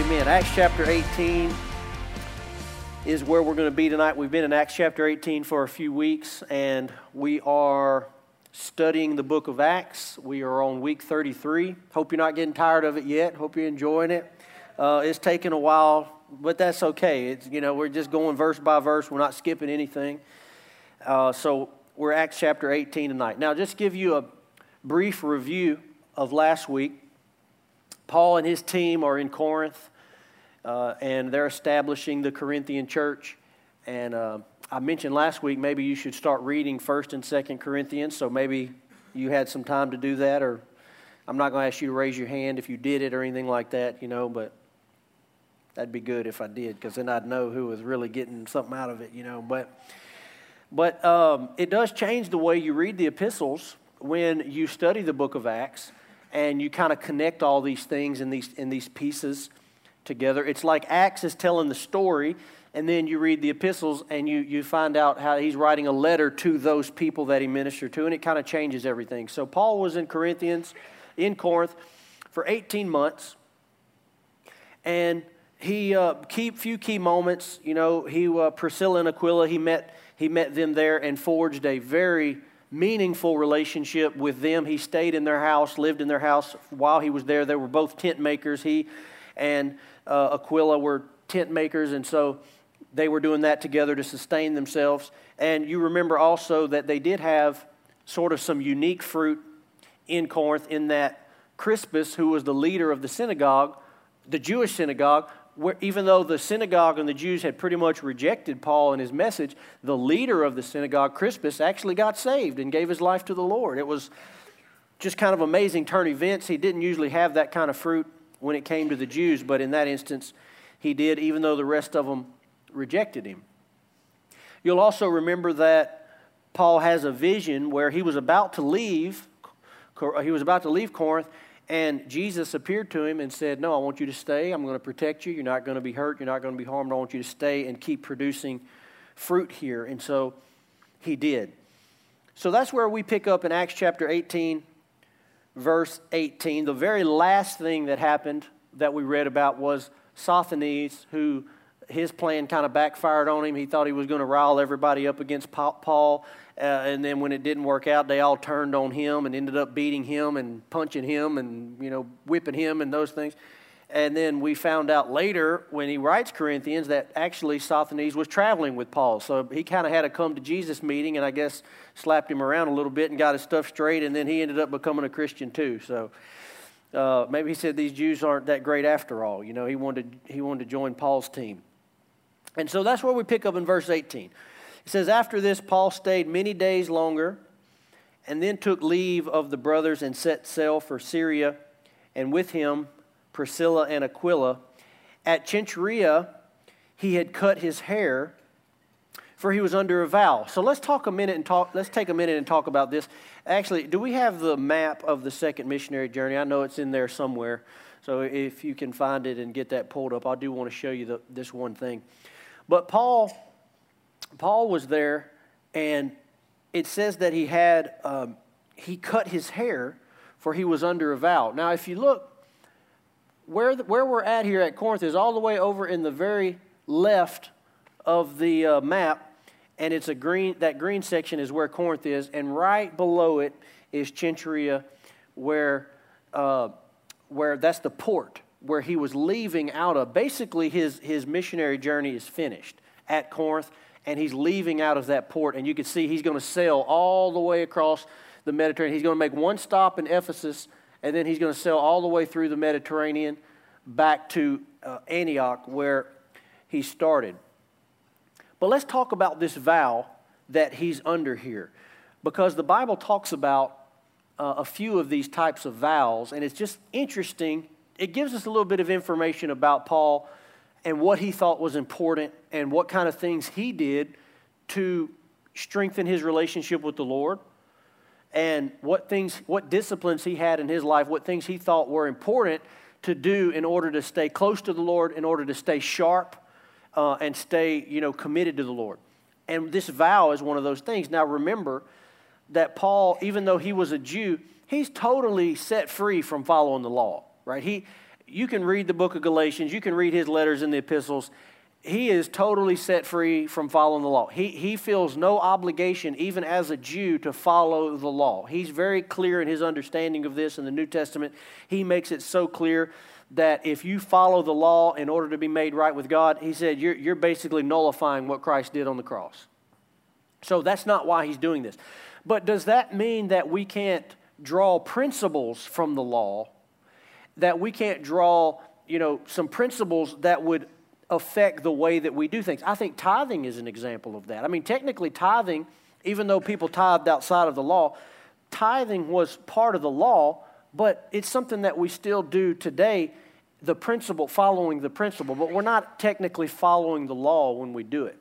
Amen. Acts chapter 18 is where we're going to be tonight. We've been in Acts chapter 18 for a few weeks, and we are studying the book of Acts. We are on week 33. Hope you're not getting tired of it yet. Hope you're enjoying it. Uh, it's taken a while, but that's okay. It's, you know, we're just going verse by verse. We're not skipping anything. Uh, so we're Acts chapter 18 tonight. Now, just give you a brief review of last week. Paul and his team are in Corinth uh, and they're establishing the Corinthian church. And uh, I mentioned last week maybe you should start reading First and Second Corinthians. So maybe you had some time to do that, or I'm not going to ask you to raise your hand if you did it or anything like that, you know. But that'd be good if I did, because then I'd know who was really getting something out of it, you know. But but um, it does change the way you read the epistles when you study the book of Acts and you kind of connect all these things in these in these pieces together. It's like Acts is telling the story, and then you read the epistles and you, you find out how he's writing a letter to those people that he ministered to, and it kind of changes everything. So Paul was in Corinthians, in Corinth, for 18 months, and he uh, key few key moments. You know, he uh, Priscilla and Aquila. He met he met them there and forged a very meaningful relationship with them. He stayed in their house, lived in their house while he was there. They were both tent makers. He and uh, Aquila were tent makers, and so they were doing that together to sustain themselves. And you remember also that they did have sort of some unique fruit in Corinth, in that Crispus, who was the leader of the synagogue, the Jewish synagogue, where, even though the synagogue and the Jews had pretty much rejected Paul and his message, the leader of the synagogue, Crispus, actually got saved and gave his life to the Lord. It was just kind of amazing turn events. He didn't usually have that kind of fruit when it came to the Jews, but in that instance, he did, even though the rest of them rejected him. You'll also remember that Paul has a vision where he was about to leave. He was about to leave Corinth, and Jesus appeared to him and said, No, I want you to stay. I'm going to protect you. You're not going to be hurt. You're not going to be harmed. I want you to stay and keep producing fruit here. And so he did. So that's where we pick up in Acts chapter 18, verse 18, the very last thing that happened that we read about was Sosthenes, who his plan kind of backfired on him. He thought he was going to rile everybody up against Paul. Uh, and then when it didn't work out, they all turned on him and ended up beating him and punching him and, you know, whipping him and those things. And then we found out later when he writes Corinthians that actually Sosthenes was traveling with Paul. So he kind of had a come to Jesus meeting and I guess slapped him around a little bit and got his stuff straight. And then he ended up becoming a Christian too. So uh, maybe he said these Jews aren't that great after all. You know, he wanted, he wanted to join Paul's team. And so that's where we pick up in verse 18. It says, After this, Paul stayed many days longer and then took leave of the brothers and set sail for Syria. And with him, Priscilla and Aquila. At Cenchrea, he had cut his hair, for he was under a vow. So let's talk a minute and talk. Let's take a minute and talk about this. Actually, do we have the map of the second missionary journey? I know it's in there somewhere. So if you can find it and get that pulled up, I do want to show you the, this one thing. But Paul, Paul was there, and it says that he had um, he cut his hair, for he was under a vow. Now, if you look where, the, where we're at here at Corinth is all the way over in the very left of the uh, map, and it's a green, that green section is where Corinth is, and right below it is Cenchrea, where, uh, where that's the port where he was leaving out of. Basically, his, his missionary journey is finished at Corinth, and he's leaving out of that port, and you can see he's going to sail all the way across the Mediterranean. He's going to make one stop in Ephesus and then he's going to sail all the way through the Mediterranean back to uh, Antioch where he started. But let's talk about this vow that he's under here because the Bible talks about uh, a few of these types of vows, and it's just interesting. It gives us a little bit of information about Paul and what he thought was important and what kind of things he did to strengthen his relationship with the Lord and what things, what disciplines he had in his life, what things he thought were important to do in order to stay close to the Lord, in order to stay sharp uh, and stay, you know, committed to the Lord. And this vow is one of those things. Now remember that Paul, even though he was a Jew, he's totally set free from following the law, right? He, you can read the book of Galatians, you can read his letters in the epistles. He is totally set free from following the law. He, he feels no obligation, even as a Jew, to follow the law. He's very clear in his understanding of this in the New Testament. He makes it so clear that if you follow the law in order to be made right with God, he said, you're, you're basically nullifying what Christ did on the cross. So that's not why he's doing this. But does that mean that we can't draw principles from the law, that we can't draw, you know, some principles that would affect the way that we do things? I think tithing is an example of that. I mean, technically, tithing, even though people tithed outside of the law, tithing was part of the law, but it's something that we still do today, the principle, following the principle, but we're not technically following the law when we do it.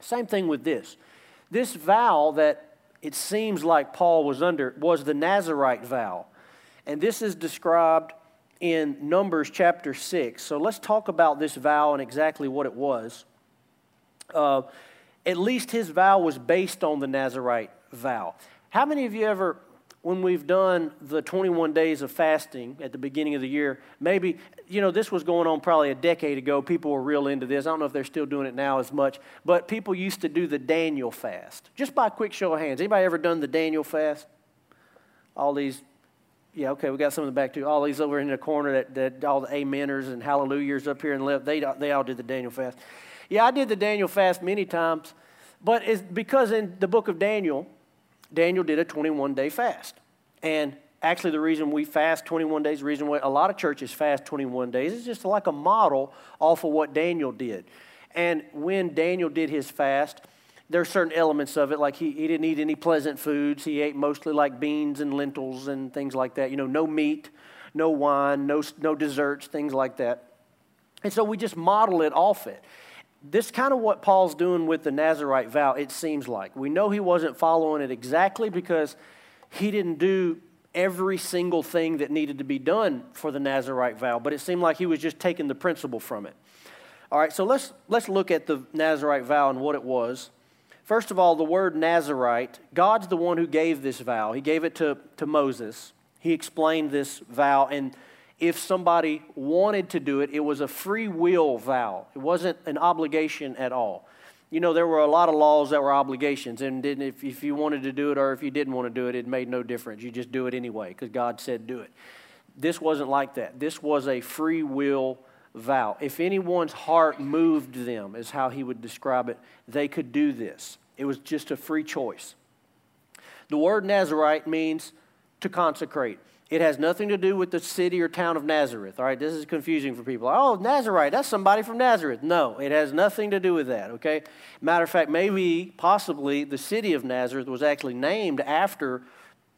Same thing with this. This vow that it seems like Paul was under was the Nazarite vow. And this is described in Numbers chapter 6. So let's talk about this vow and exactly what it was. Uh, at least his vow was based on the Nazarite vow. How many of you ever when we've done the 21 days of fasting at the beginning of the year, maybe, you know, this was going on probably a decade ago. People were real into this. I don't know if they're still doing it now as much, but people used to do the Daniel fast. Just by a quick show of hands. Anybody ever done the Daniel fast? All these, yeah, okay, we got some in the back too. All these over in the corner that, that all the ameners and hallelujahs up here and left, they, they all did the Daniel fast. Yeah, I did the Daniel fast many times, but it's because in the book of Daniel, Daniel did a 21 day fast. And actually, the reason we fast 21 days, the reason why a lot of churches fast 21 days is just like a model off of what Daniel did. And when Daniel did his fast, there are certain elements of it, like he, he didn't eat any pleasant foods. He ate mostly like beans and lentils and things like that. You know, no meat, no wine, no, no desserts, things like that. And so we just model it off it this kind of what Paul's doing with the Nazarite vow, it seems like. We know he wasn't following it exactly because he didn't do every single thing that needed to be done for the Nazarite vow, but it seemed like he was just taking the principle from it. All right, so let's, let's look at the Nazarite vow and what it was. First of all, the word Nazarite, God's the one who gave this vow. He gave it to, to Moses. He explained this vow, and if somebody wanted to do it, it was a free will vow. It wasn't an obligation at all. You know, there were a lot of laws that were obligations, and if, if you wanted to do it or if you didn't want to do it, it made no difference. You just do it anyway because God said do it. This wasn't like that. This was a free will vow. If anyone's heart moved them, is how he would describe it, they could do this. It was just a free choice. The word Nazarite means to consecrate. It has nothing to do with the city or town of Nazareth. All right, this is confusing for people. Oh, Nazarite, that's somebody from Nazareth. No, it has nothing to do with that, okay? Matter of fact, maybe, possibly, the city of Nazareth was actually named after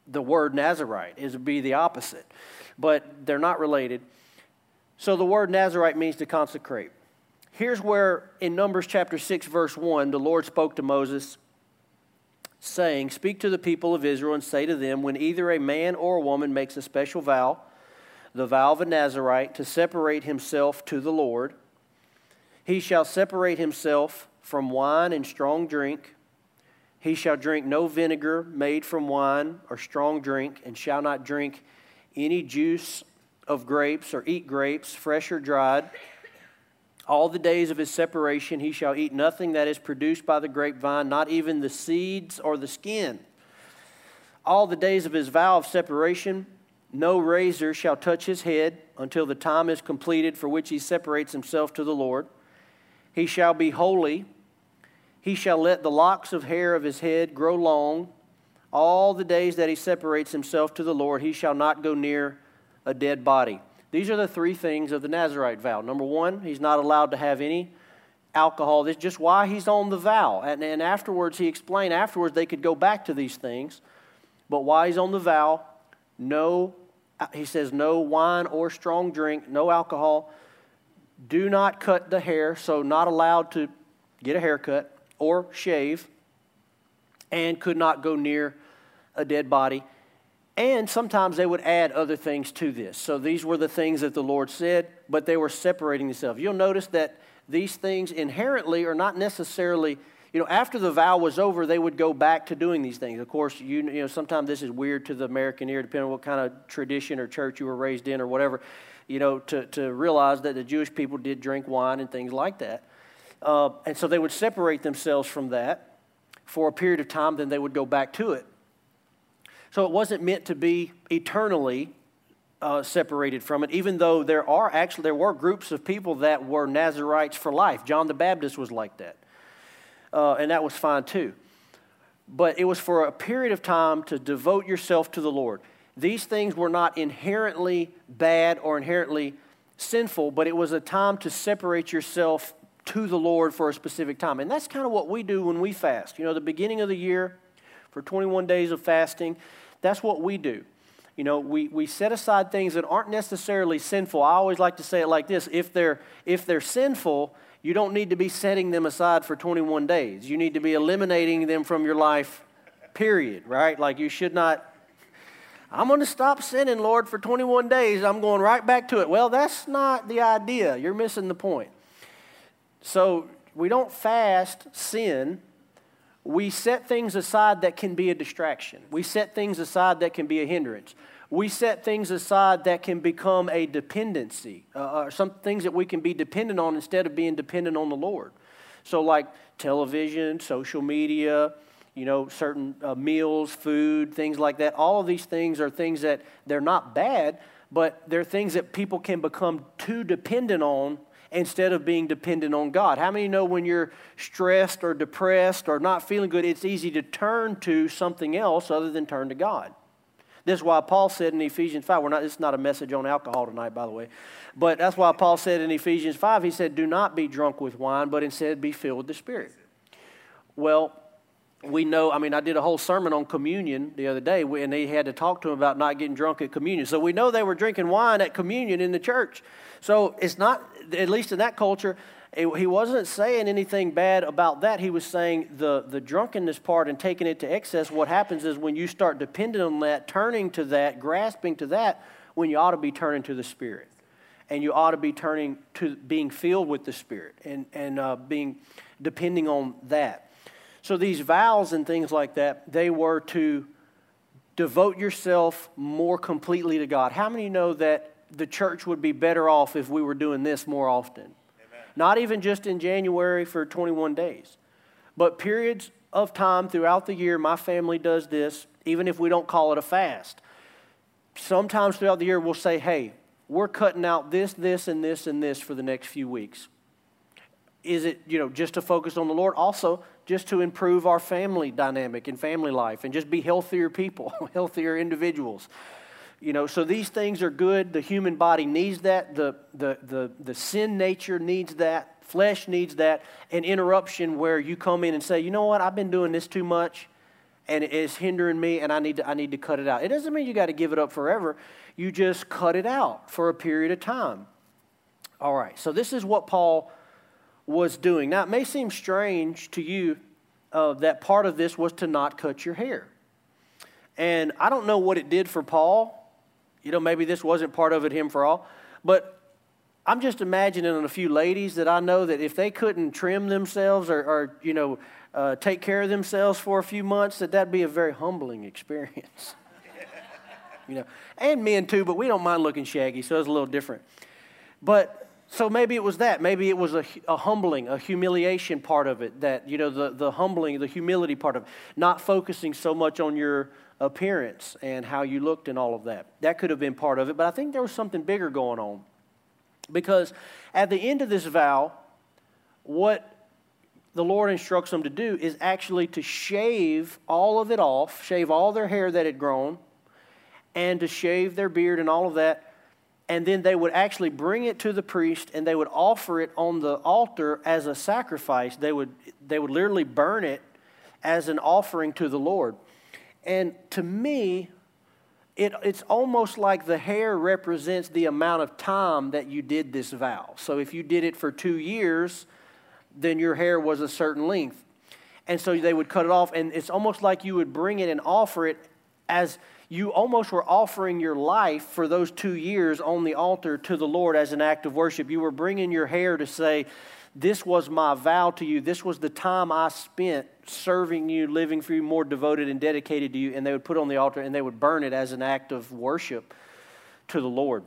the word Nazarite. It would be the opposite. But they're not related. So the word Nazarite means to consecrate. Here's where, in Numbers chapter 6, verse 1, the Lord spoke to Moses saying, Speak to the people of Israel and say to them, When either a man or a woman makes a special vow, the vow of a Nazarite, to separate himself to the Lord, he shall separate himself from wine and strong drink. He shall drink no vinegar made from wine or strong drink, and shall not drink any juice of grapes or eat grapes, fresh or dried all the days of his separation, he shall eat nothing that is produced by the grapevine, not even the seeds or the skin. All the days of his vow of separation, no razor shall touch his head until the time is completed for which he separates himself to the Lord. He shall be holy. He shall let the locks of hair of his head grow long. All the days that he separates himself to the Lord, he shall not go near a dead body. These are the three things of the Nazarite vow. Number one, he's not allowed to have any alcohol. This is just why he's on the vow. And, and afterwards, he explained afterwards they could go back to these things. But why he's on the vow, no, uh, he says, no wine or strong drink, no alcohol. Do not cut the hair, so not allowed to get a haircut or shave, and could not go near a dead body. And sometimes they would add other things to this. So these were the things that the Lord said, but they were separating themselves. You'll notice that these things inherently are not necessarily, you know, after the vow was over, they would go back to doing these things. Of course, you, you know, sometimes this is weird to the American ear, depending on what kind of tradition or church you were raised in or whatever. you know, to, to realize that the Jewish people did drink wine and things like that. Uh, and so they would separate themselves from that for a period of time, then they would go back to it. So it wasn't meant to be eternally uh, separated from it, even though there are actually there were groups of people that were Nazarites for life. John the Baptist was like that, uh, and that was fine too. But it was for a period of time to devote yourself to the Lord. These things were not inherently bad or inherently sinful, but it was a time to separate yourself to the Lord for a specific time. And that's kind of what we do when we fast. You know, the beginning of the year for 21 days of fasting, that's what we do. You know, we, we set aside things that aren't necessarily sinful. I always like to say it like this if they're, if they're sinful, you don't need to be setting them aside for 21 days. You need to be eliminating them from your life, period, right? Like you should not, I'm going to stop sinning, Lord, for 21 days. I'm going right back to it. Well, that's not the idea. You're missing the point. So we don't fast sin. We set things aside that can be a distraction. We set things aside that can be a hindrance. We set things aside that can become a dependency, uh, or some things that we can be dependent on instead of being dependent on the Lord. So, like television, social media, you know, certain uh, meals, food, things like that. All of these things are things that they're not bad, but they're things that people can become too dependent on instead of being dependent on God. How many know when you're stressed or depressed or not feeling good, it's easy to turn to something else other than turn to God? This is why Paul said in Ephesians 5, we're not, this is not a message on alcohol tonight, by the way, but that's why Paul said in Ephesians 5, he said, Do not be drunk with wine, but instead be filled with the Spirit. Well, we know, I mean, I did a whole sermon on communion the other day, and they had to talk to them about not getting drunk at communion. So we know they were drinking wine at communion in the church. So it's not, at least in that culture, it, he wasn't saying anything bad about that. He was saying the, the drunkenness part and taking it to excess. What happens is when you start depending on that, turning to that, grasping to that, when you ought to be turning to the Spirit. And you ought to be turning to being filled with the Spirit and, and uh, being depending on that. So these vows and things like that, they were to devote yourself more completely to God. How many know that the church would be better off if we were doing this more often? Amen. Not even just in January for 21 days, but periods of time throughout the year. My family does this, even if we don't call it a fast. Sometimes throughout the year, we'll say, hey, we're cutting out this, this, and this, and this for the next few weeks. Is it, you know, just to focus on the Lord? Also, just to improve our family dynamic and family life and just be healthier people, healthier individuals. You know, so these things are good. The human body needs that. The, the, the, the sin nature needs that. Flesh needs that. An interruption where you come in and say, you know what, I've been doing this too much and it's hindering me and I need to, I need to cut it out. It doesn't mean you got to give it up forever. You just cut it out for a period of time. All right, so this is what Paul was doing. Now, it may seem strange to you uh, that part of this was to not cut your hair. And I don't know what it did for Paul. You know, maybe this wasn't part of it, him for all. But I'm just imagining a few ladies that I know that if they couldn't trim themselves or, or you know, uh, take care of themselves for a few months, that that'd be a very humbling experience. you know, and men too, but we don't mind looking shaggy, so it's a little different. But so maybe it was that. Maybe it was a, a, humbling, a humiliation part of it. That, you know, the, the humbling, the humility part of it. Not focusing so much on your appearance and how you looked and all of that. That could have been part of it. But I think there was something bigger going on. Because at the end of this vow, what the Lord instructs them to do is actually to shave all of it off, shave all their hair that had grown, and to shave their beard and all of that and then they would actually bring it to the priest and they would offer it on the altar as a sacrifice. They would, they would literally burn it as an offering to the Lord. And to me, it, it's almost like the hair represents the amount of time that you did this vow. So if you did it for two years, then your hair was a certain length. And so they would cut it off, and it's almost like you would bring it and offer it as you almost were offering your life for those two years on the altar to the Lord as an act of worship. You were bringing your hair to say, This was my vow to you. This was the time I spent serving you, living for you, more devoted and dedicated to you. And they would put on the altar and they would burn it as an act of worship to the Lord.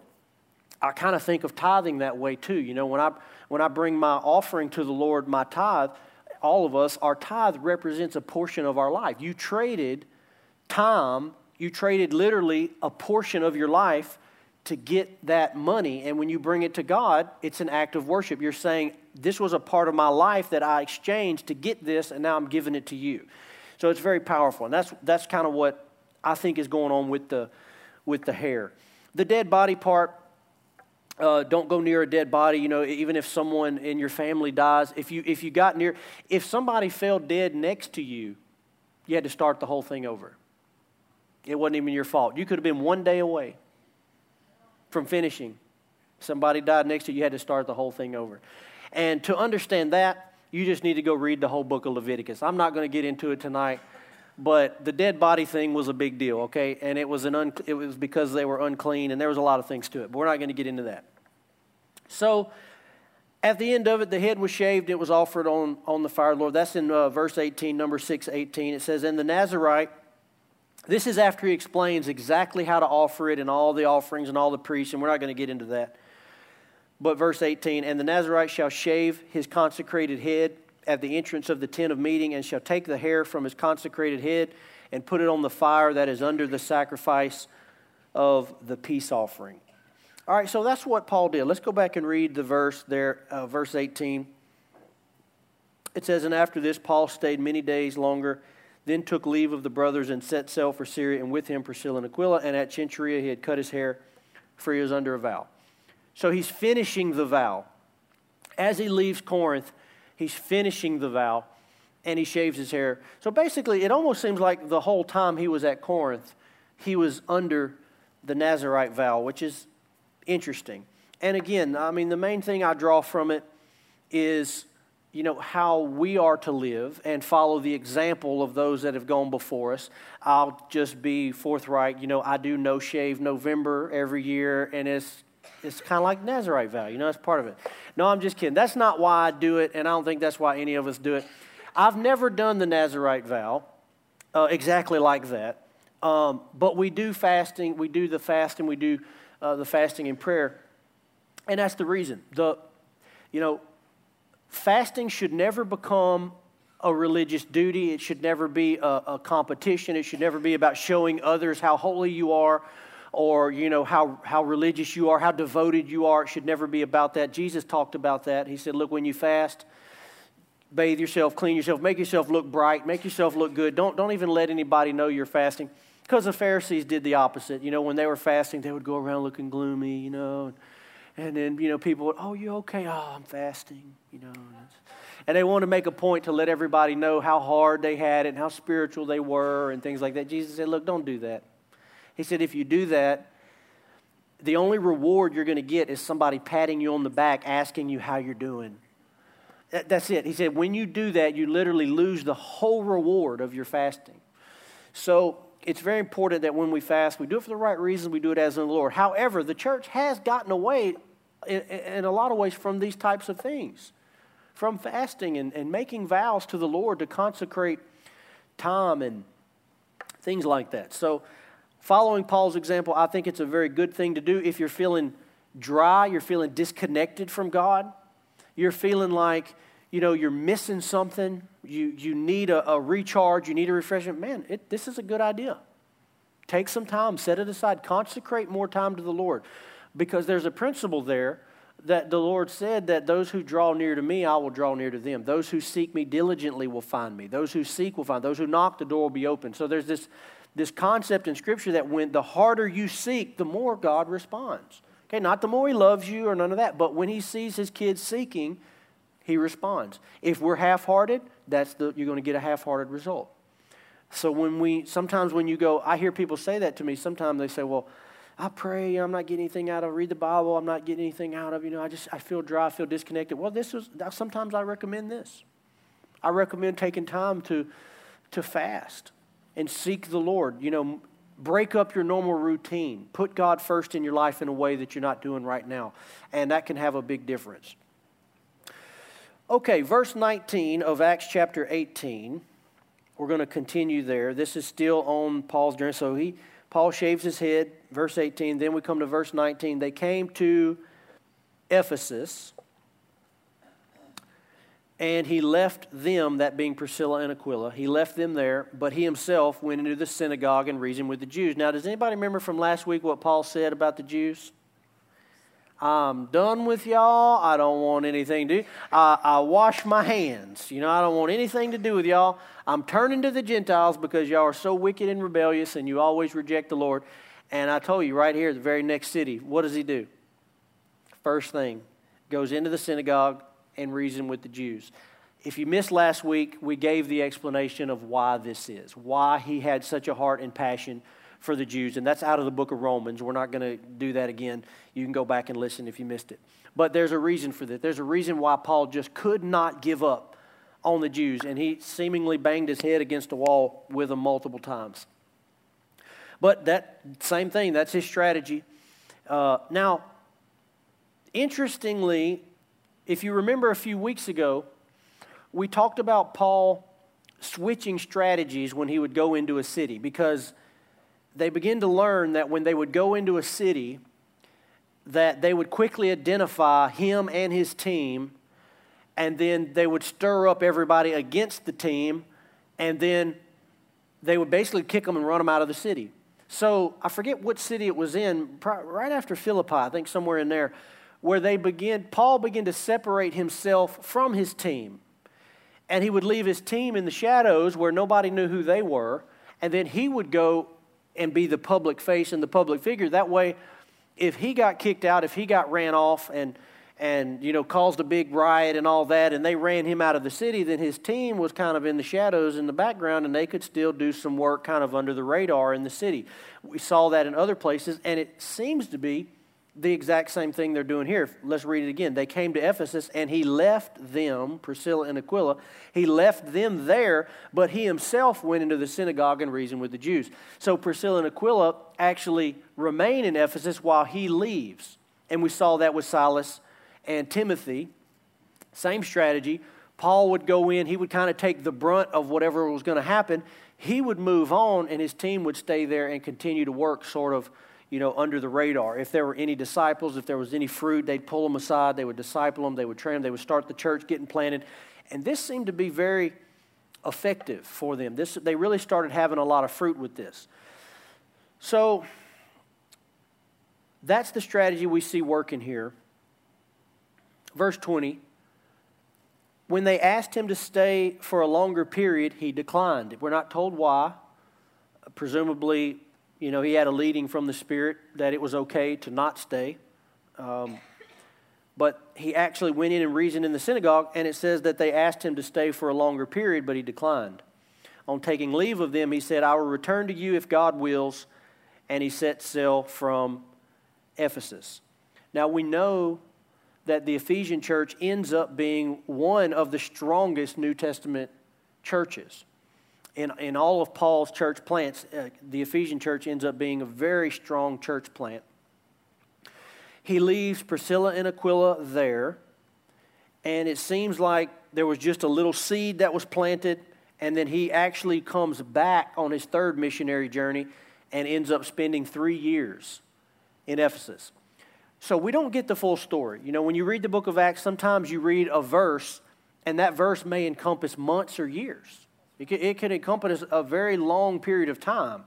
I kind of think of tithing that way too. You know, when I, when I bring my offering to the Lord, my tithe, all of us, our tithe represents a portion of our life. You traded time, you traded literally a portion of your life to get that money. And when you bring it to God, it's an act of worship. You're saying, This was a part of my life that I exchanged to get this, and now I'm giving it to you. So it's very powerful. And that's, that's kind of what I think is going on with the, with the hair. The dead body part, uh, don't go near a dead body. You know, even if someone in your family dies, if you if you got near, if somebody fell dead next to you, you had to start the whole thing over. It wasn't even your fault. You could have been one day away from finishing. Somebody died next to you, you had to start the whole thing over. And to understand that, you just need to go read the whole book of Leviticus. I'm not going to get into it tonight, but the dead body thing was a big deal, okay? And it was, an un- it was because they were unclean, and there was a lot of things to it, but we're not going to get into that. So, at the end of it, the head was shaved, it was offered on, on the fire, Lord. That's in uh, verse 18, number 6, 18. It says, And the Nazarite, this is after he explains exactly how to offer it and all the offerings and all the priests, and we're not going to get into that. But verse 18, And the Nazarite shall shave his consecrated head at the entrance of the tent of meeting, and shall take the hair from his consecrated head and put it on the fire that is under the sacrifice of the peace offering. All right, so that's what Paul did. Let's go back and read the verse there, uh, verse 18. It says, And after this, Paul stayed many days longer, then took leave of the brothers and set sail for Syria, and with him Priscilla and Aquila. And at Cenchrea, he had cut his hair, for he was under a vow. So he's finishing the vow. As he leaves Corinth, he's finishing the vow, and he shaves his hair. So basically, it almost seems like the whole time he was at Corinth, he was under the Nazarite vow, which is interesting. And again, I mean, the main thing I draw from it is, you know, how we are to live and follow the example of those that have gone before us. I'll just be forthright. You know, I do no shave November every year, and it's it's kind of like Nazarite vow. You know, that's part of it. No, I'm just kidding. That's not why I do it, and I don't think that's why any of us do it. I've never done the Nazarite vow uh, exactly like that. Um, but we do fasting. We do the fasting. We do uh, the fasting and prayer. And that's the reason. The, you know, fasting should never become a religious duty. It should never be a, a, competition. It should never be about showing others how holy you are or, you know, how, how religious you are, how devoted you are. It should never be about that. Jesus talked about that. He said, look, when you fast, bathe yourself, clean yourself, make yourself look bright, make yourself look good. Don't, don't even let anybody know you're fasting. Because the Pharisees did the opposite. You know, when they were fasting, they would go around looking gloomy, you know. And then, you know, people would, oh, you okay? Oh, I'm fasting, you know. And they want to make a point to let everybody know how hard they had it and how spiritual they were and things like that. Jesus said, look, don't do that. He said, if you do that, the only reward you're going to get is somebody patting you on the back asking you how you're doing. That's it. He said, when you do that, you literally lose the whole reward of your fasting. So it's very important that when we fast, we do it for the right reasons, we do it as in the Lord. However, the church has gotten away in, in a lot of ways from these types of things, from fasting and, and making vows to the Lord to consecrate time and things like that. So, following Paul's example, I think it's a very good thing to do if you're feeling dry, you're feeling disconnected from God, you're feeling like you know you're missing something you, you need a, a recharge, you need a refreshment, man, it, this is a good idea. Take some time, set it aside, consecrate more time to the Lord. Because there's a principle there that the Lord said that those who draw near to me, I will draw near to them. Those who seek me diligently will find me. Those who seek will find. Those who knock, the door will be open. So there's this, this concept in Scripture that when the harder you seek, the more God responds. Okay, not the more He loves you or none of that, but when He sees His kids seeking, He responds. If we're half hearted, that's the, you're going to get a half-hearted result. So when we sometimes when you go, I hear people say that to me. Sometimes they say, "Well, I pray, I'm not getting anything out of read the Bible, I'm not getting anything out of you know, I just I feel dry, I feel disconnected." Well, this is sometimes I recommend this. I recommend taking time to to fast and seek the Lord. You know, break up your normal routine. Put God first in your life in a way that you're not doing right now, and that can have a big difference. Okay, verse 19 of Acts chapter 18. We're going to continue there. This is still on Paul's journey. So he, Paul shaves his head, verse 18. Then we come to verse 19. They came to Ephesus, and he left them, that being Priscilla and Aquila, he left them there, but he himself went into the synagogue and reasoned with the Jews. Now, does anybody remember from last week what Paul said about the Jews? I'm done with y'all. I don't want anything to do. I, I wash my hands. You know, I don't want anything to do with y'all. I'm turning to the Gentiles because y'all are so wicked and rebellious and you always reject the Lord. And I told you right here, the very next city, what does he do? First thing, goes into the synagogue and reason with the Jews. If you missed last week, we gave the explanation of why this is, why he had such a heart and passion for the Jews. And that's out of the book of Romans. We're not going to do that again. You can go back and listen if you missed it. But there's a reason for that. There's a reason why Paul just could not give up on the Jews. And he seemingly banged his head against a wall with them multiple times. But that same thing, that's his strategy. Uh, now, interestingly, if you remember a few weeks ago, we talked about Paul switching strategies when he would go into a city because they begin to learn that when they would go into a city, that they would quickly identify him and his team, and then they would stir up everybody against the team, and then they would basically kick them and run them out of the city. So I forget what city it was in, right after Philippi, I think somewhere in there, where they begin, Paul began to separate himself from his team. And he would leave his team in the shadows where nobody knew who they were, and then he would go and be the public face and the public figure. That way, if he got kicked out, if he got ran off and and you know caused a big riot and all that and they ran him out of the city then his team was kind of in the shadows in the background and they could still do some work kind of under the radar in the city we saw that in other places and it seems to be the exact same thing they're doing here. Let's read it again. They came to Ephesus and he left them, Priscilla and Aquila, he left them there, but he himself went into the synagogue and reasoned with the Jews. So Priscilla and Aquila actually remain in Ephesus while he leaves. And we saw that with Silas and Timothy. Same strategy. Paul would go in, he would kind of take the brunt of whatever was going to happen. He would move on, and his team would stay there and continue to work sort of you know, under the radar. If there were any disciples, if there was any fruit, they'd pull them aside, they would disciple them, they would train them, they would start the church getting planted. And this seemed to be very effective for them. This, they really started having a lot of fruit with this. So that's the strategy we see working here. Verse 20 When they asked him to stay for a longer period, he declined. We're not told why. Presumably, you know, he had a leading from the Spirit that it was okay to not stay. Um, but he actually went in and reasoned in the synagogue, and it says that they asked him to stay for a longer period, but he declined. On taking leave of them, he said, I will return to you if God wills, and he set sail from Ephesus. Now we know that the Ephesian church ends up being one of the strongest New Testament churches in, in all of Paul's church plants, uh, the Ephesian church ends up being a very strong church plant. He leaves Priscilla and Aquila there, and it seems like there was just a little seed that was planted, and then he actually comes back on his third missionary journey and ends up spending three years in Ephesus. So we don't get the full story. You know, when you read the book of Acts, sometimes you read a verse, and that verse may encompass months or years. It could encompass a very long period of time.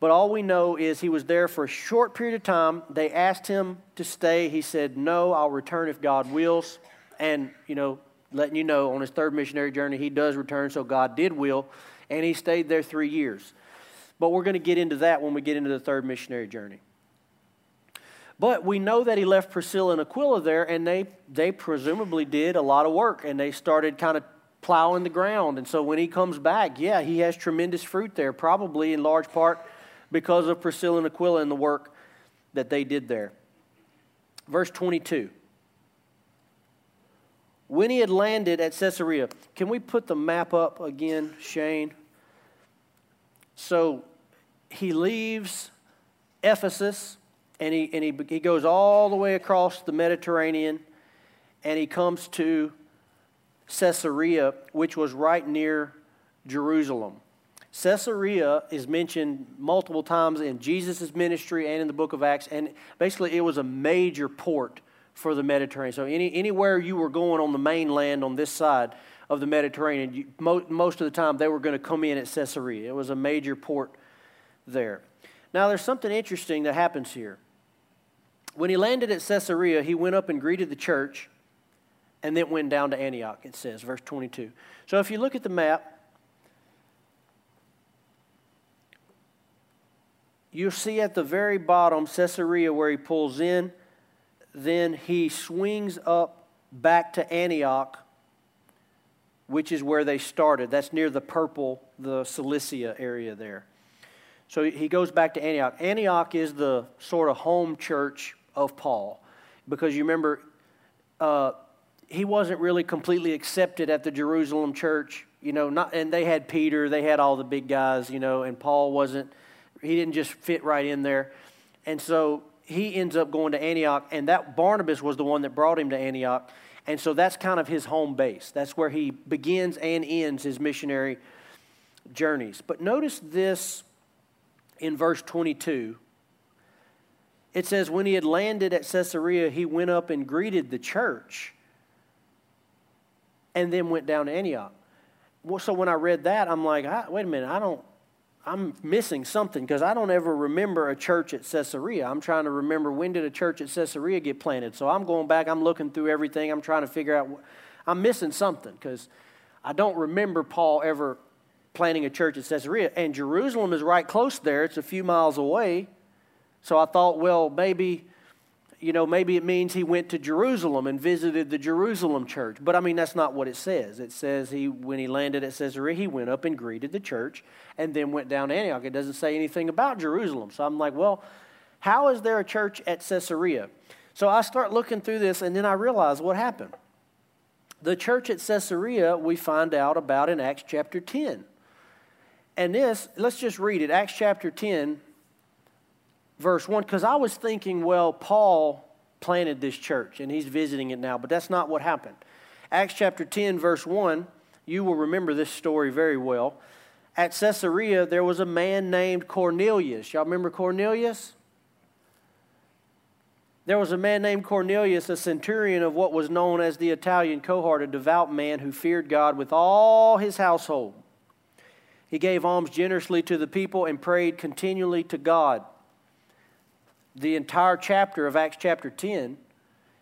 But all we know is he was there for a short period of time. They asked him to stay. He said, No, I'll return if God wills. And, you know, letting you know on his third missionary journey, he does return, so God did will. And he stayed there three years. But we're going to get into that when we get into the third missionary journey. But we know that he left Priscilla and Aquila there, and they, they presumably did a lot of work, and they started kind of plowing the ground. And so when he comes back, yeah, he has tremendous fruit there, probably in large part because of Priscilla and Aquila and the work that they did there. Verse 22. When he had landed at Caesarea, can we put the map up again, Shane? So he leaves Ephesus and he, and he, he goes all the way across the Mediterranean and he comes to Caesarea, which was right near Jerusalem. Caesarea is mentioned multiple times in Jesus' ministry and in the book of Acts, and basically it was a major port for the Mediterranean. So any, anywhere you were going on the mainland on this side of the Mediterranean, you, mo- most of the time they were going to come in at Caesarea. It was a major port there. Now there's something interesting that happens here. When he landed at Caesarea, he went up and greeted the church and then went down to Antioch, it says, verse 22. So if you look at the map, you'll see at the very bottom Caesarea where he pulls in. Then he swings up back to Antioch, which is where they started. That's near the purple, the Cilicia area there. So he goes back to Antioch. Antioch is the sort of home church of Paul because you remember uh, he wasn't really completely accepted at the Jerusalem church, you know, not, and they had Peter, they had all the big guys, you know, and Paul wasn't he didn't just fit right in there. And so he ends up going to Antioch, and that Barnabas was the one that brought him to Antioch. And so that's kind of his home base. That's where he begins and ends his missionary journeys. But notice this in verse 22. It says, When he had landed at Caesarea, he went up and greeted the church and then went down to Antioch. Well, so when I read that, I'm like, ah, wait a minute, I don't, I'm missing something because I don't ever remember a church at Caesarea. I'm trying to remember when did a church at Caesarea get planted. So I'm going back, I'm looking through everything, I'm trying to figure out. I'm missing something because I don't remember Paul ever planting a church at Caesarea. And Jerusalem is right close there, it's a few miles away. So I thought, well, maybe you know, maybe it means he went to Jerusalem and visited the Jerusalem church. But I mean, that's not what it says. It says he, when he landed at Caesarea, he went up and greeted the church and then went down to Antioch. It doesn't say anything about Jerusalem. So I'm like, well, how is there a church at Caesarea? So I start looking through this and then I realize what happened. The church at Caesarea, we find out about in Acts chapter 10. And this, let's just read it. Acts chapter 10, verse 1 because I was thinking, well, Paul planted this church and he's visiting it now, but that's not what happened. Acts chapter 10, verse 1, you will remember this story very well. At Caesarea, there was a man named Cornelius. Y'all remember Cornelius? There was a man named Cornelius, a centurion of what was known as the Italian cohort, a devout man who feared God with all his household. He gave alms generously to the people and prayed continually to God the entire chapter of Acts chapter 10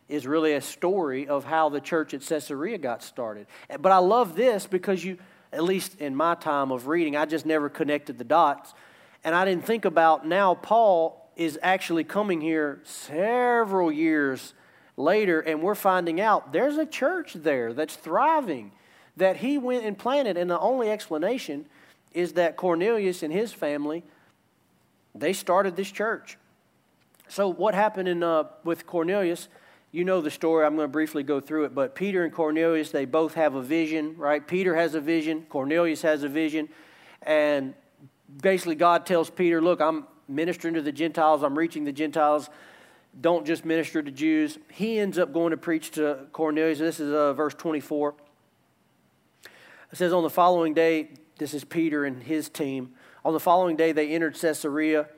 is really a story of how the church at Caesarea got started. But I love this because you, at least in my time of reading, I just never connected the dots. And I didn't think about now Paul is actually coming here several years later, and we're finding out there's a church there that's thriving that he went and planted. And the only explanation is that Cornelius and his family, they started this church. So, what happened in, uh, with Cornelius? You know the story. I'm going to briefly go through it. But Peter and Cornelius, they both have a vision, right? Peter has a vision, Cornelius has a vision. And basically, God tells Peter, Look, I'm ministering to the Gentiles, I'm reaching the Gentiles. Don't just minister to Jews. He ends up going to preach to Cornelius. This is uh, verse 24. It says, On the following day, this is Peter and his team. On the following day, they entered Caesarea.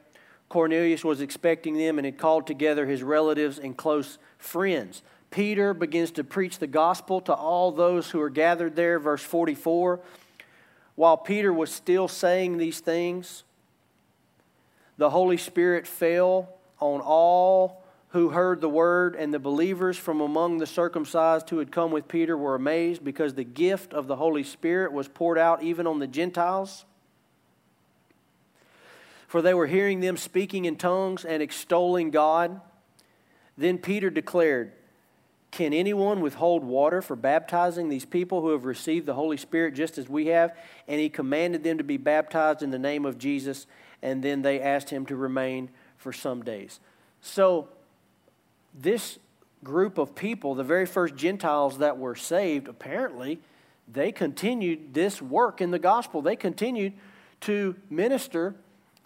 Cornelius was expecting them and had called together his relatives and close friends. Peter begins to preach the gospel to all those who are gathered there. Verse 44 While Peter was still saying these things, the Holy Spirit fell on all who heard the word, and the believers from among the circumcised who had come with Peter were amazed because the gift of the Holy Spirit was poured out even on the Gentiles for they were hearing them speaking in tongues and extolling God. Then Peter declared, Can anyone withhold water for baptizing these people who have received the Holy Spirit just as we have? And he commanded them to be baptized in the name of Jesus, and then they asked him to remain for some days. So, this group of people, the very first Gentiles that were saved, apparently, they continued this work in the gospel. They continued to minister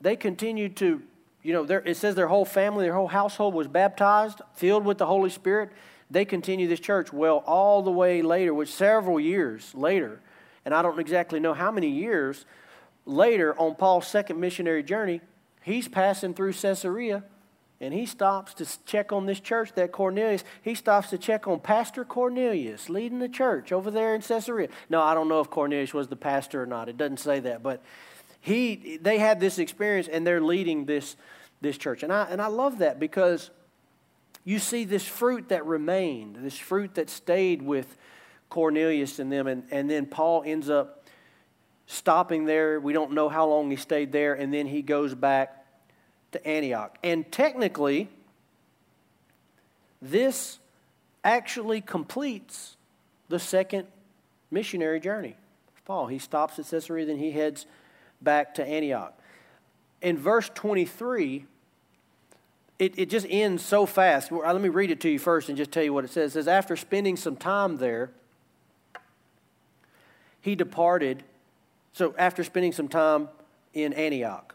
they continued to, you know, it says their whole family, their whole household was baptized, filled with the Holy Spirit. They continued this church. Well, all the way later, which several years later, and I don't exactly know how many years, later on Paul's second missionary journey, he's passing through Caesarea and he stops to check on this church that Cornelius, he stops to check on Pastor Cornelius leading the church over there in Caesarea. No, I don't know if Cornelius was the pastor or not. It doesn't say that, but he they had this experience and they're leading this this church. And I and I love that because you see this fruit that remained, this fruit that stayed with Cornelius and them and, and then Paul ends up stopping there. We don't know how long he stayed there and then he goes back to Antioch. And technically, this actually completes the second missionary journey. Paul, he stops at Caesarea, then he heads back to Antioch. In verse 23, it, it just ends so fast. Uh, let me read it to you first and just tell you what it says. It says, After spending some time there, he departed. So, after spending some time in Antioch,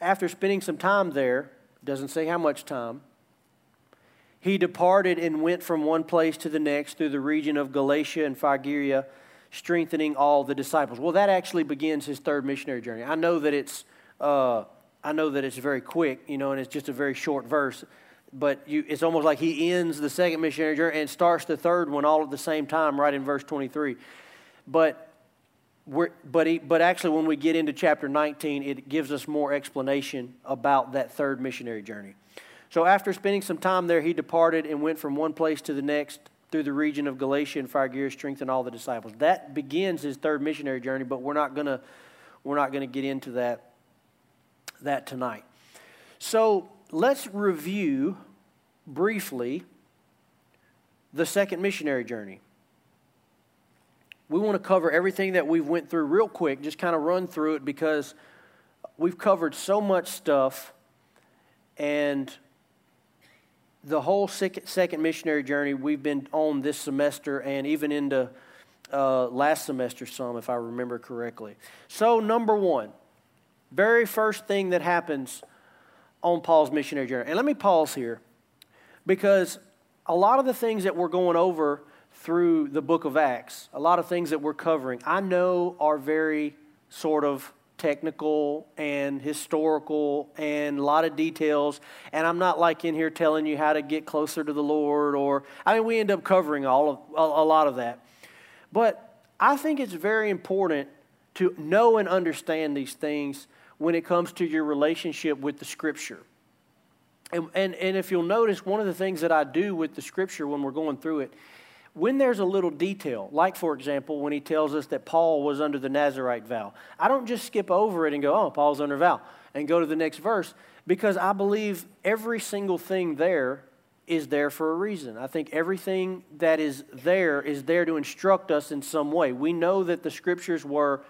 after spending some time there, doesn't say how much time, he departed and went from one place to the next through the region of Galatia and Phrygia, strengthening all the disciples. Well, that actually begins his third missionary journey. I know that it's, uh, I know that it's very quick, you know, and it's just a very short verse, but you, it's almost like he ends the second missionary journey and starts the third one all at the same time, right in verse 23. But we're, but, he, but actually, when we get into chapter 19, it gives us more explanation about that third missionary journey. So, after spending some time there, he departed and went from one place to the next through the region of Galatia and Phrygia, strengthened all the disciples. That begins his third missionary journey, but we're not gonna we're not gonna get into that that tonight. So let's review briefly the second missionary journey we want to cover everything that we've went through real quick, just kind of run through it because we've covered so much stuff and the whole second missionary journey we've been on this semester and even into uh, last semester some if i remember correctly. So number one very first thing that happens on paul's missionary journey and let me pause here because a lot of the things that we're going over through the book of Acts, a lot of things that we're covering, I know are very sort of technical and historical and a lot of details. And I'm not like in here telling you how to get closer to the Lord or, I mean, we end up covering all of, a, a lot of that. But I think it's very important to know and understand these things when it comes to your relationship with the Scripture. And, and, and if you'll notice, one of the things that I do with the Scripture when we're going through it when there's a little detail, like for example, when he tells us that Paul was under the Nazarite vow, I don't just skip over it and go, oh, Paul's under vow, and go to the next verse, because I believe every single thing there is there for a reason. I think everything that is there is there to instruct us in some way. We know that the scriptures were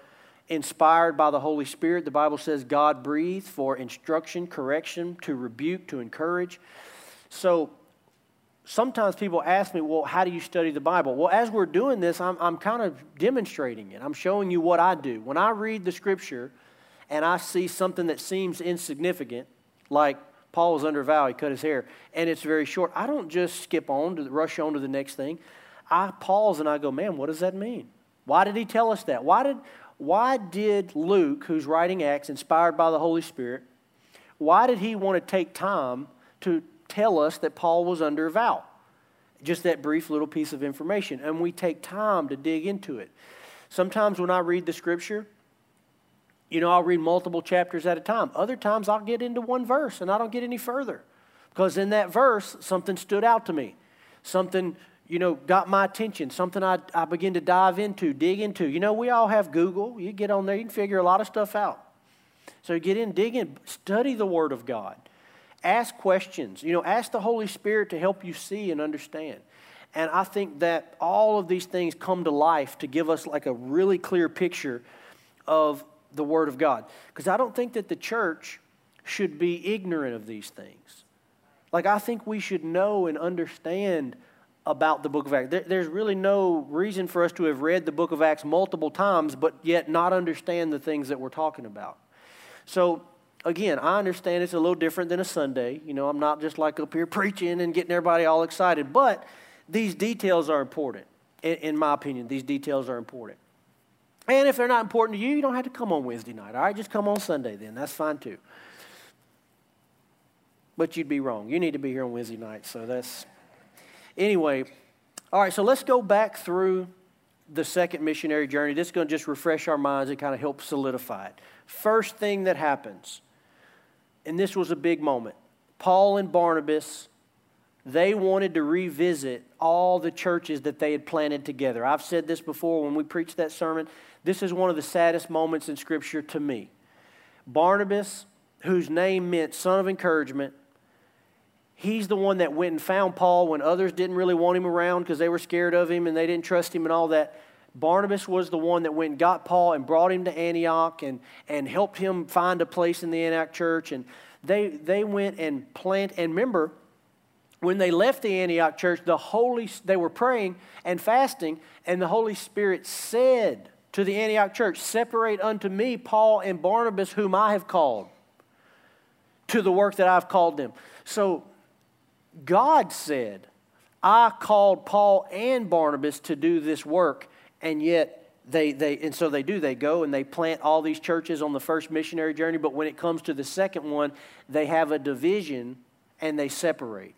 inspired by the Holy Spirit. The Bible says God breathed for instruction, correction, to rebuke, to encourage. So sometimes people ask me, well, how do you study the Bible? Well, as we're doing this, I'm, I'm kind of demonstrating it. I'm showing you what I do. When I read the scripture and I see something that seems insignificant, like Paul was under vow, he cut his hair, and it's very short, I don't just skip on to rush on to the next thing. I pause and I go, man, what does that mean? Why did he tell us that? Why did, why did Luke, who's writing Acts, inspired by the Holy Spirit, why did he want to take time to tell us that Paul was under a vow. Just that brief little piece of information. And we take time to dig into it. Sometimes when I read the scripture, you know, I'll read multiple chapters at a time. Other times I'll get into one verse and I don't get any further. Because in that verse, something stood out to me. Something, you know, got my attention. Something I, I begin to dive into, dig into. You know, we all have Google. You get on there, you can figure a lot of stuff out. So get in, dig in, study the Word of God. Ask questions. You know, ask the Holy Spirit to help you see and understand. And I think that all of these things come to life to give us like a really clear picture of the Word of God. Because I don't think that the church should be ignorant of these things. Like, I think we should know and understand about the book of Acts. there's really no reason for us to have read the book of Acts multiple times, but yet not understand the things that we're talking about. So, again, I understand it's a little different than a Sunday. You know, I'm not just like up here preaching and getting everybody all excited, but these details are important. In, in my opinion, these details are important. And if they're not important to you, you don't have to come on Wednesday night. All right, just come on Sunday then. That's fine too. But you'd be wrong. You need to be here on Wednesday night. So that's. Anyway, all right, so let's go back through the second missionary journey. This is going to just refresh our minds and kind of help solidify it. First thing that happens, and this was a big moment Paul and Barnabas, they wanted to revisit all the churches that they had planted together. I've said this before when we preached that sermon. This is one of the saddest moments in Scripture to me. Barnabas, whose name meant son of encouragement, he's the one that went and found Paul when others didn't really want him around because they were scared of him and they didn't trust him and all that. Barnabas was the one that went and got Paul and brought him to Antioch and, and helped him find a place in the Antioch church. And they, they went and plant. And remember, when they left the Antioch church, the Holy, they were praying and fasting, and the Holy Spirit said to the Antioch church, Separate unto me Paul and Barnabas, whom I have called, to the work that I've called them. So God said, I called Paul and Barnabas to do this work, and yet they, they and so they do they go and they plant all these churches on the first missionary journey but when it comes to the second one they have a division and they separate.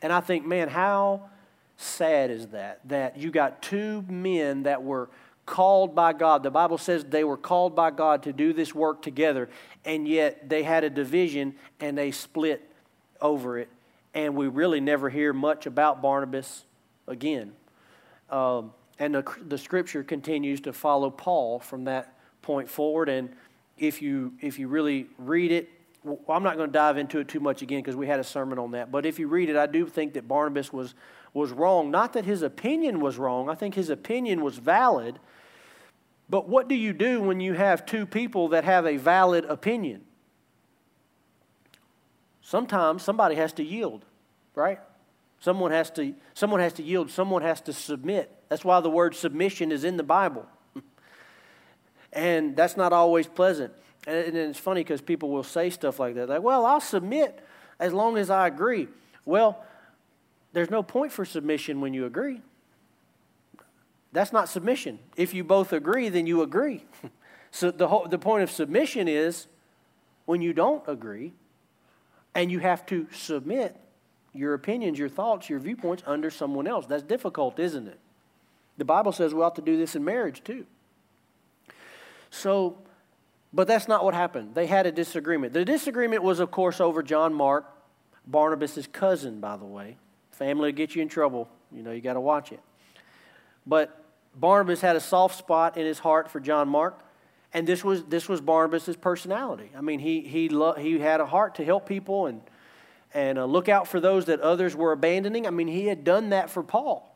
And i think man how sad is that that you got two men that were called by god. The bible says they were called by god to do this work together and yet they had a division and they split over it. And we really never hear much about barnabas again. Um, and the, the scripture continues to follow Paul from that point forward. And if you, if you really read it, well, I'm not going to dive into it too much again because we had a sermon on that. But if you read it, I do think that Barnabas was, was wrong. Not that his opinion was wrong, I think his opinion was valid. But what do you do when you have two people that have a valid opinion? Sometimes somebody has to yield, right? Someone has to, someone has to yield, someone has to submit. That's why the word submission is in the Bible. and that's not always pleasant. And it's funny because people will say stuff like that. Like, well, I'll submit as long as I agree. Well, there's no point for submission when you agree. That's not submission. If you both agree, then you agree. so the, whole, the point of submission is when you don't agree and you have to submit your opinions, your thoughts, your viewpoints under someone else. That's difficult, isn't it? The Bible says we ought to do this in marriage too. So, but that's not what happened. They had a disagreement. The disagreement was, of course, over John Mark, Barnabas' cousin, by the way. Family will get you in trouble. You know, you got to watch it. But Barnabas had a soft spot in his heart for John Mark, and this was, this was Barnabas' personality. I mean, he, he, lo- he had a heart to help people and and uh, look out for those that others were abandoning. I mean, he had done that for Paul.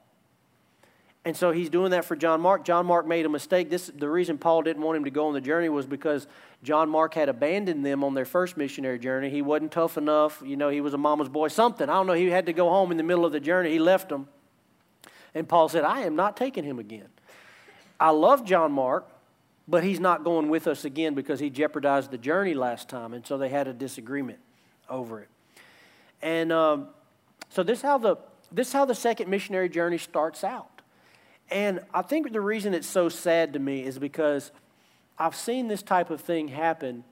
And so he's doing that for John Mark. John Mark made a mistake. This, the reason Paul didn't want him to go on the journey was because John Mark had abandoned them on their first missionary journey. He wasn't tough enough. You know, he was a mama's boy, something. I don't know. He had to go home in the middle of the journey. He left them. And Paul said, I am not taking him again. I love John Mark, but he's not going with us again because he jeopardized the journey last time. And so they had a disagreement over it. And um, so this how the this how the second missionary journey starts out. And I think the reason it's so sad to me is because I've seen this type of thing happen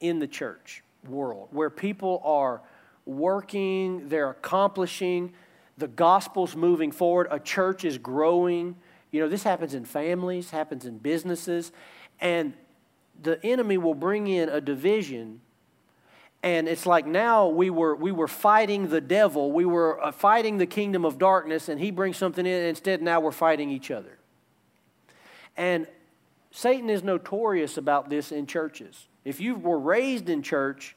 in the church world where people are working, they're accomplishing, the gospel's moving forward, a church is growing. You know, this happens in families, happens in businesses, and the enemy will bring in a division and it's like now we were, we were fighting the devil, we were uh, fighting the kingdom of darkness, and he brings something in. Instead, now we're fighting each other. And Satan is notorious about this in churches. If you were raised in church,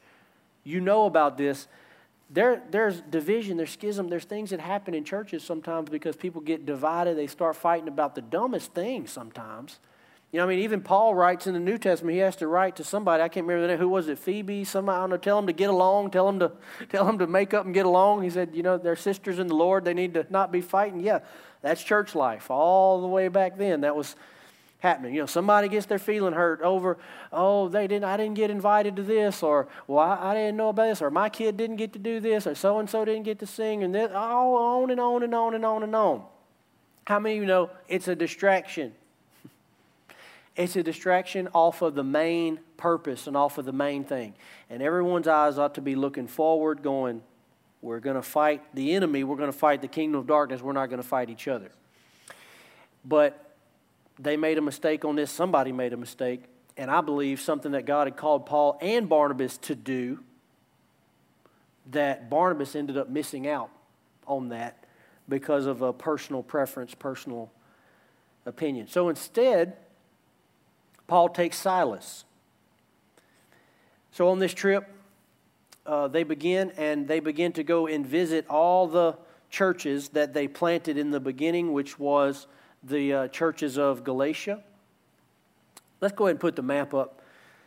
you know about this. There, there's division, there's schism, there's things that happen in churches sometimes because people get divided. They start fighting about the dumbest things sometimes. You know, I mean, even Paul writes in the New Testament, he has to write to somebody. I can't remember the name. Who was it? Phoebe? Somebody, I don't know. Tell them to get along. Tell them to, tell them to make up and get along. He said, you know, they're sisters in the Lord. They need to not be fighting. Yeah, that's church life. All the way back then, that was happening. You know, somebody gets their feeling hurt over, oh, they didn't, I didn't get invited to this, or well, I, I didn't know about this, or my kid didn't get to do this, or so and so didn't get to sing, and this, all on and on and on and on and on. How many of you know it's a distraction? It's a distraction off of the main purpose and off of the main thing. And everyone's eyes ought to be looking forward, going, we're going to fight the enemy, we're going to fight the kingdom of darkness, we're not going to fight each other. But they made a mistake on this, somebody made a mistake, and I believe something that God had called Paul and Barnabas to do that Barnabas ended up missing out on that because of a personal preference, personal opinion. So instead, Paul takes Silas. So on this trip, uh, they begin and they begin to go and visit all the churches that they planted in the beginning, which was the uh, churches of Galatia. Let's go ahead and put the map up,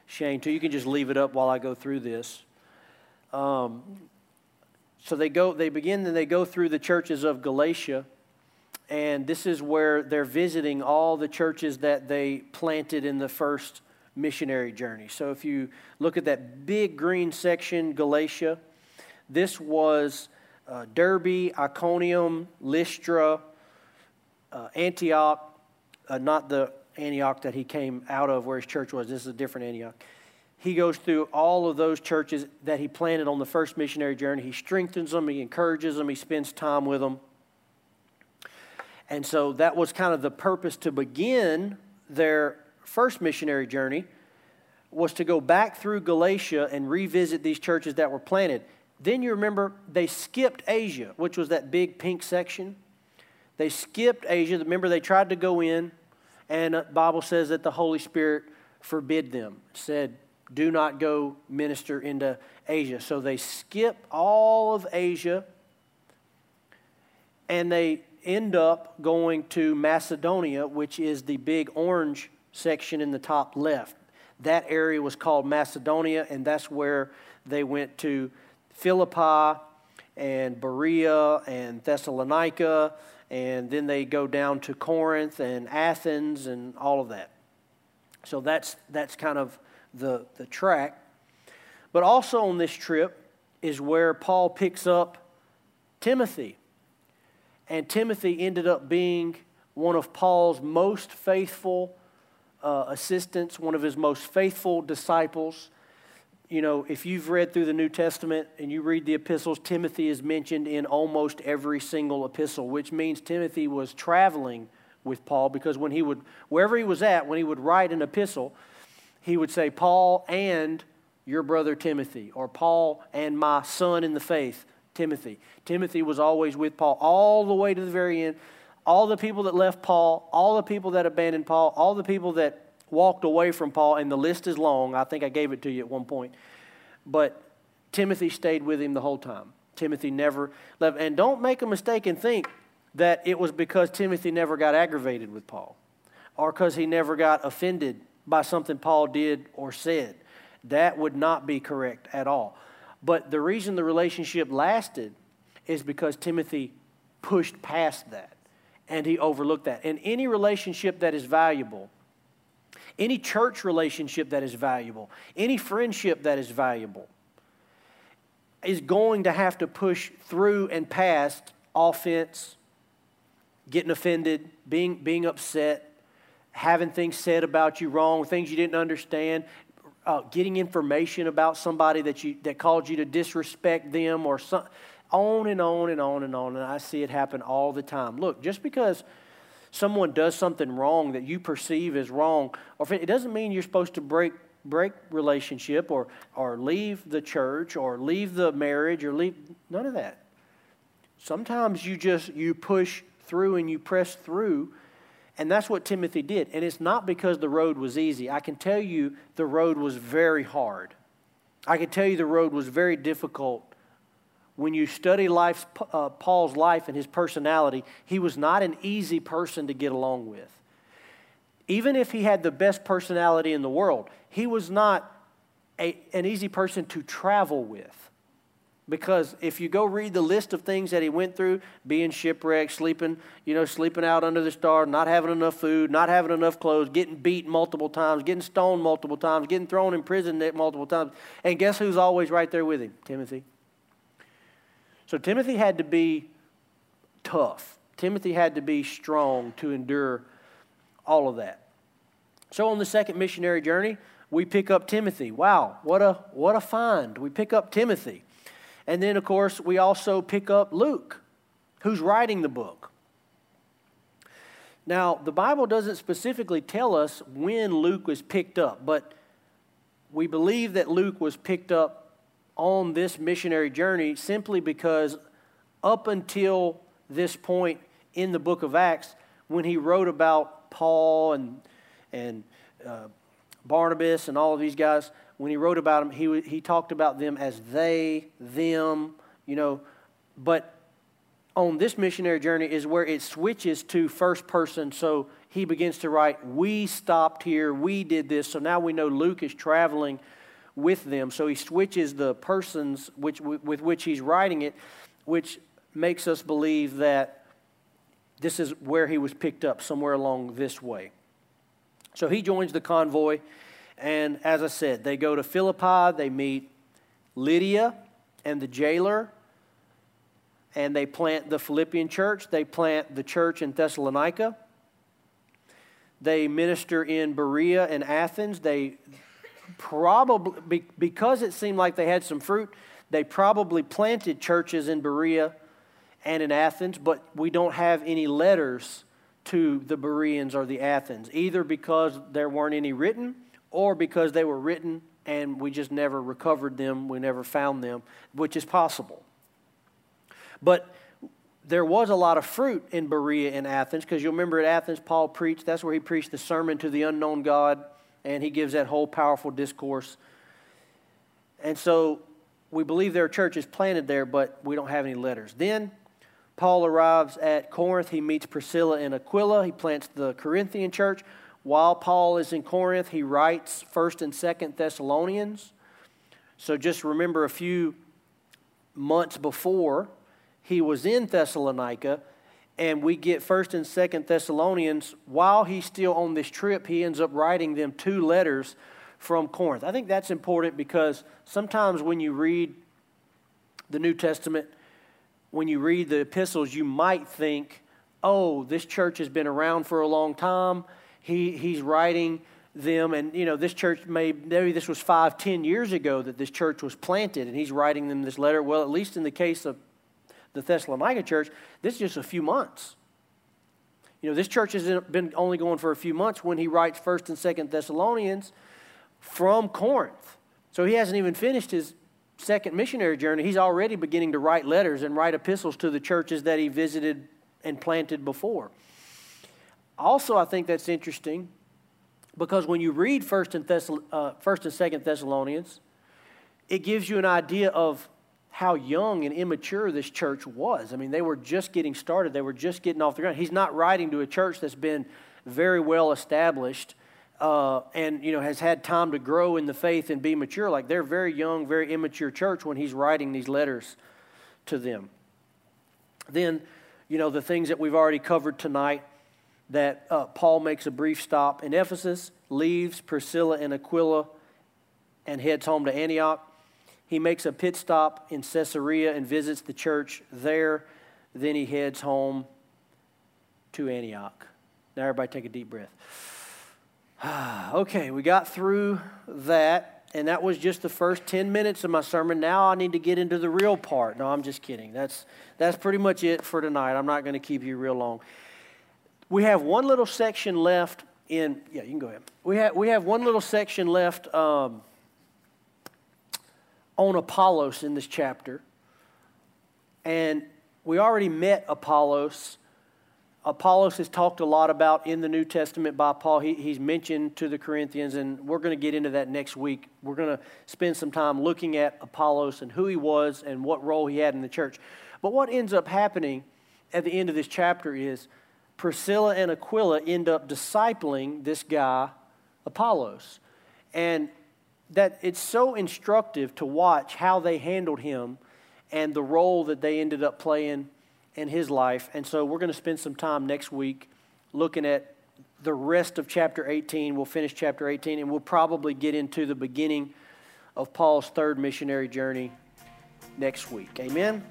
Shane, too. You can just leave it up while I go through this. Um, so they go, they begin and they go through the churches of Galatia, and this is where they're visiting all the churches that they planted in the first missionary journey. So if you look at that big green section, Galatia, this was uh, Derbe, Iconium, Lystra, uh, Antioch, uh, not the Antioch that he came out of where his church was. This is a different Antioch. He goes through all of those churches that he planted on the first missionary journey. He strengthens them, he encourages them, he spends time with them. And so that was kind of the purpose to begin their first missionary journey was to go back through Galatia and revisit these churches that were planted. Then you remember they skipped Asia, which was that big pink section. They skipped Asia. Remember they tried to go in, and the Bible says that the Holy Spirit forbid them. Said, "Do not go minister into Asia." So they skip all of Asia, and they end up going to Macedonia, which is the big orange section in the top left. That area was called Macedonia, and that's where they went to Philippi and Berea and Thessalonica, and then they go down to Corinth and Athens and all of that. So that's, that's kind of the, the track. But also on this trip is where Paul picks up Timothy. And Timothy ended up being one of Paul's most faithful uh, assistants, one of his most faithful disciples. You know, if you've read through the New Testament and you read the epistles, Timothy is mentioned in almost every single epistle, which means Timothy was traveling with Paul because when he would, wherever he was at, when he would write an epistle, he would say, Paul and your brother Timothy, or Paul and my son in the faith, Timothy. Timothy was always with Paul all the way to the very end. All the people that left Paul, all the people that abandoned Paul, all the people that walked away from Paul, and the list is long. I think I gave it to you at one point. But Timothy stayed with him the whole time. Timothy never left. And don't make a mistake and think that it was because Timothy never got aggravated with Paul or because he never got offended by something Paul did or said. That would not be correct at all. But the reason the relationship lasted is because Timothy pushed past that and he overlooked that. And any relationship that is valuable, any church relationship that is valuable, any friendship that is valuable, is going to have to push through and past offense, getting offended, being, being upset, having things said about you wrong, things you didn't understand, uh, getting information about somebody that, you, that called you to disrespect them or some, on and on and on and on. And I see it happen all the time. Look, just because someone does something wrong that you perceive as wrong, or it doesn't mean you're supposed to break break relationship or or leave the church or leave the marriage or leave none of that. Sometimes you just you push through and you press through and that's what Timothy did. And it's not because the road was easy. I can tell you the road was very hard. I can tell you the road was very difficult. When you study life's, uh, Paul's life and his personality, he was not an easy person to get along with. Even if he had the best personality in the world, he was not a, an easy person to travel with. Because if you go read the list of things that he went through, being shipwrecked, sleeping, you know, sleeping out under the stars, not having enough food, not having enough clothes, getting beat multiple times, getting stoned multiple times, getting thrown in prison multiple times. And guess who's always right there with him? Timothy. So Timothy had to be tough. Timothy had to be strong to endure all of that. So on the second missionary journey, we pick up Timothy. Wow, what a what a find. We pick up Timothy. And then of course, we also pick up Luke, who's writing the book. Now, the Bible doesn't specifically tell us when Luke was picked up, but we believe that Luke was picked up on this missionary journey simply because up until this point in the book of Acts, when he wrote about Paul and, and uh, Barnabas and all of these guys, when he wrote about them, he, he talked about them as they, them, you know, but on this missionary journey is where it switches to first person. So he begins to write, We stopped here, we did this. So now we know Luke is traveling with them. So he switches the persons which, with which he's writing it, which makes us believe that this is where he was picked up, somewhere along this way. So he joins the convoy, and as I said, they go to Philippi, they meet Lydia and the jailer and they plant the Philippian church. They plant the church in Thessalonica. They minister in Berea and Athens. They probably, because it seemed like they had some fruit, they probably planted churches in Berea and in Athens, but we don't have any letters to the Bereans or the Athens, either because there weren't any written or because they were written and we just never recovered them, we never found them, which is possible. But there was a lot of fruit in Berea and Athens because you'll remember at Athens, Paul preached, that's where he preached the sermon to the unknown God, and he gives that whole powerful discourse. And so we believe there are churches planted there, but we don't have any letters. Then Paul arrives at Corinth. He meets Priscilla and Aquila. He plants the Corinthian church. While Paul is in Corinth, he writes 1st and 2nd Thessalonians. So just remember a few months before, he was in Thessalonica, and we get First and Second Thessalonians. While he's still on this trip, he ends up writing them two letters from Corinth. I think that's important because sometimes when you read the New Testament, when you read the epistles, you might think, "Oh, this church has been around for a long time. He he's writing." them and you know this church may maybe this was five ten years ago that this church was planted and he's writing them this letter well at least in the case of the Thessalonica church, this is just a few months. You know, this church has been only going for a few months when he writes 1st and 2nd Thessalonians from Corinth. So he hasn't even finished his second missionary journey. He's already beginning to write letters and write epistles to the churches that he visited and planted before. Also, I think that's interesting because when you read 1st and, Thessal- uh, 1st and 2nd Thessalonians, it gives you an idea of how young and immature this church was. I mean, they were just getting started, they were just getting off the ground. He's not writing to a church that's been very well established. Uh, and you know has had time to grow in the faith and be mature like they're very young very immature church when he's writing these letters to them then you know the things that we've already covered tonight that uh, paul makes a brief stop in ephesus leaves priscilla and aquila and heads home to antioch he makes a pit stop in Caesarea and visits the church there. Then he heads home to Antioch. Now, everybody take a deep breath. okay, we got through that, and that was just the first 10 minutes of my sermon. Now I need to get into the real part. No, I'm just kidding. That's, that's pretty much it for tonight. I'm not going to keep you real long. We have one little section left in, yeah, you can go ahead. We have, we have one little section left. Um, on Apollos in this chapter. And we already met Apollos. Apollos is talked a lot about in the New Testament by Paul. He, he's mentioned to the Corinthians, and we're going to get into that next week. We're going to spend some time looking at Apollos and who he was and what role he had in the church. But what ends up happening at the end of this chapter is Priscilla and Aquila end up discipling this guy, Apollos. And that it's so instructive to watch how they handled him and the role that they ended up playing in his life. And so we're going to spend some time next week looking at the rest of chapter 18. We'll finish chapter 18 and we'll probably get into the beginning of Paul's third missionary journey next week. Amen.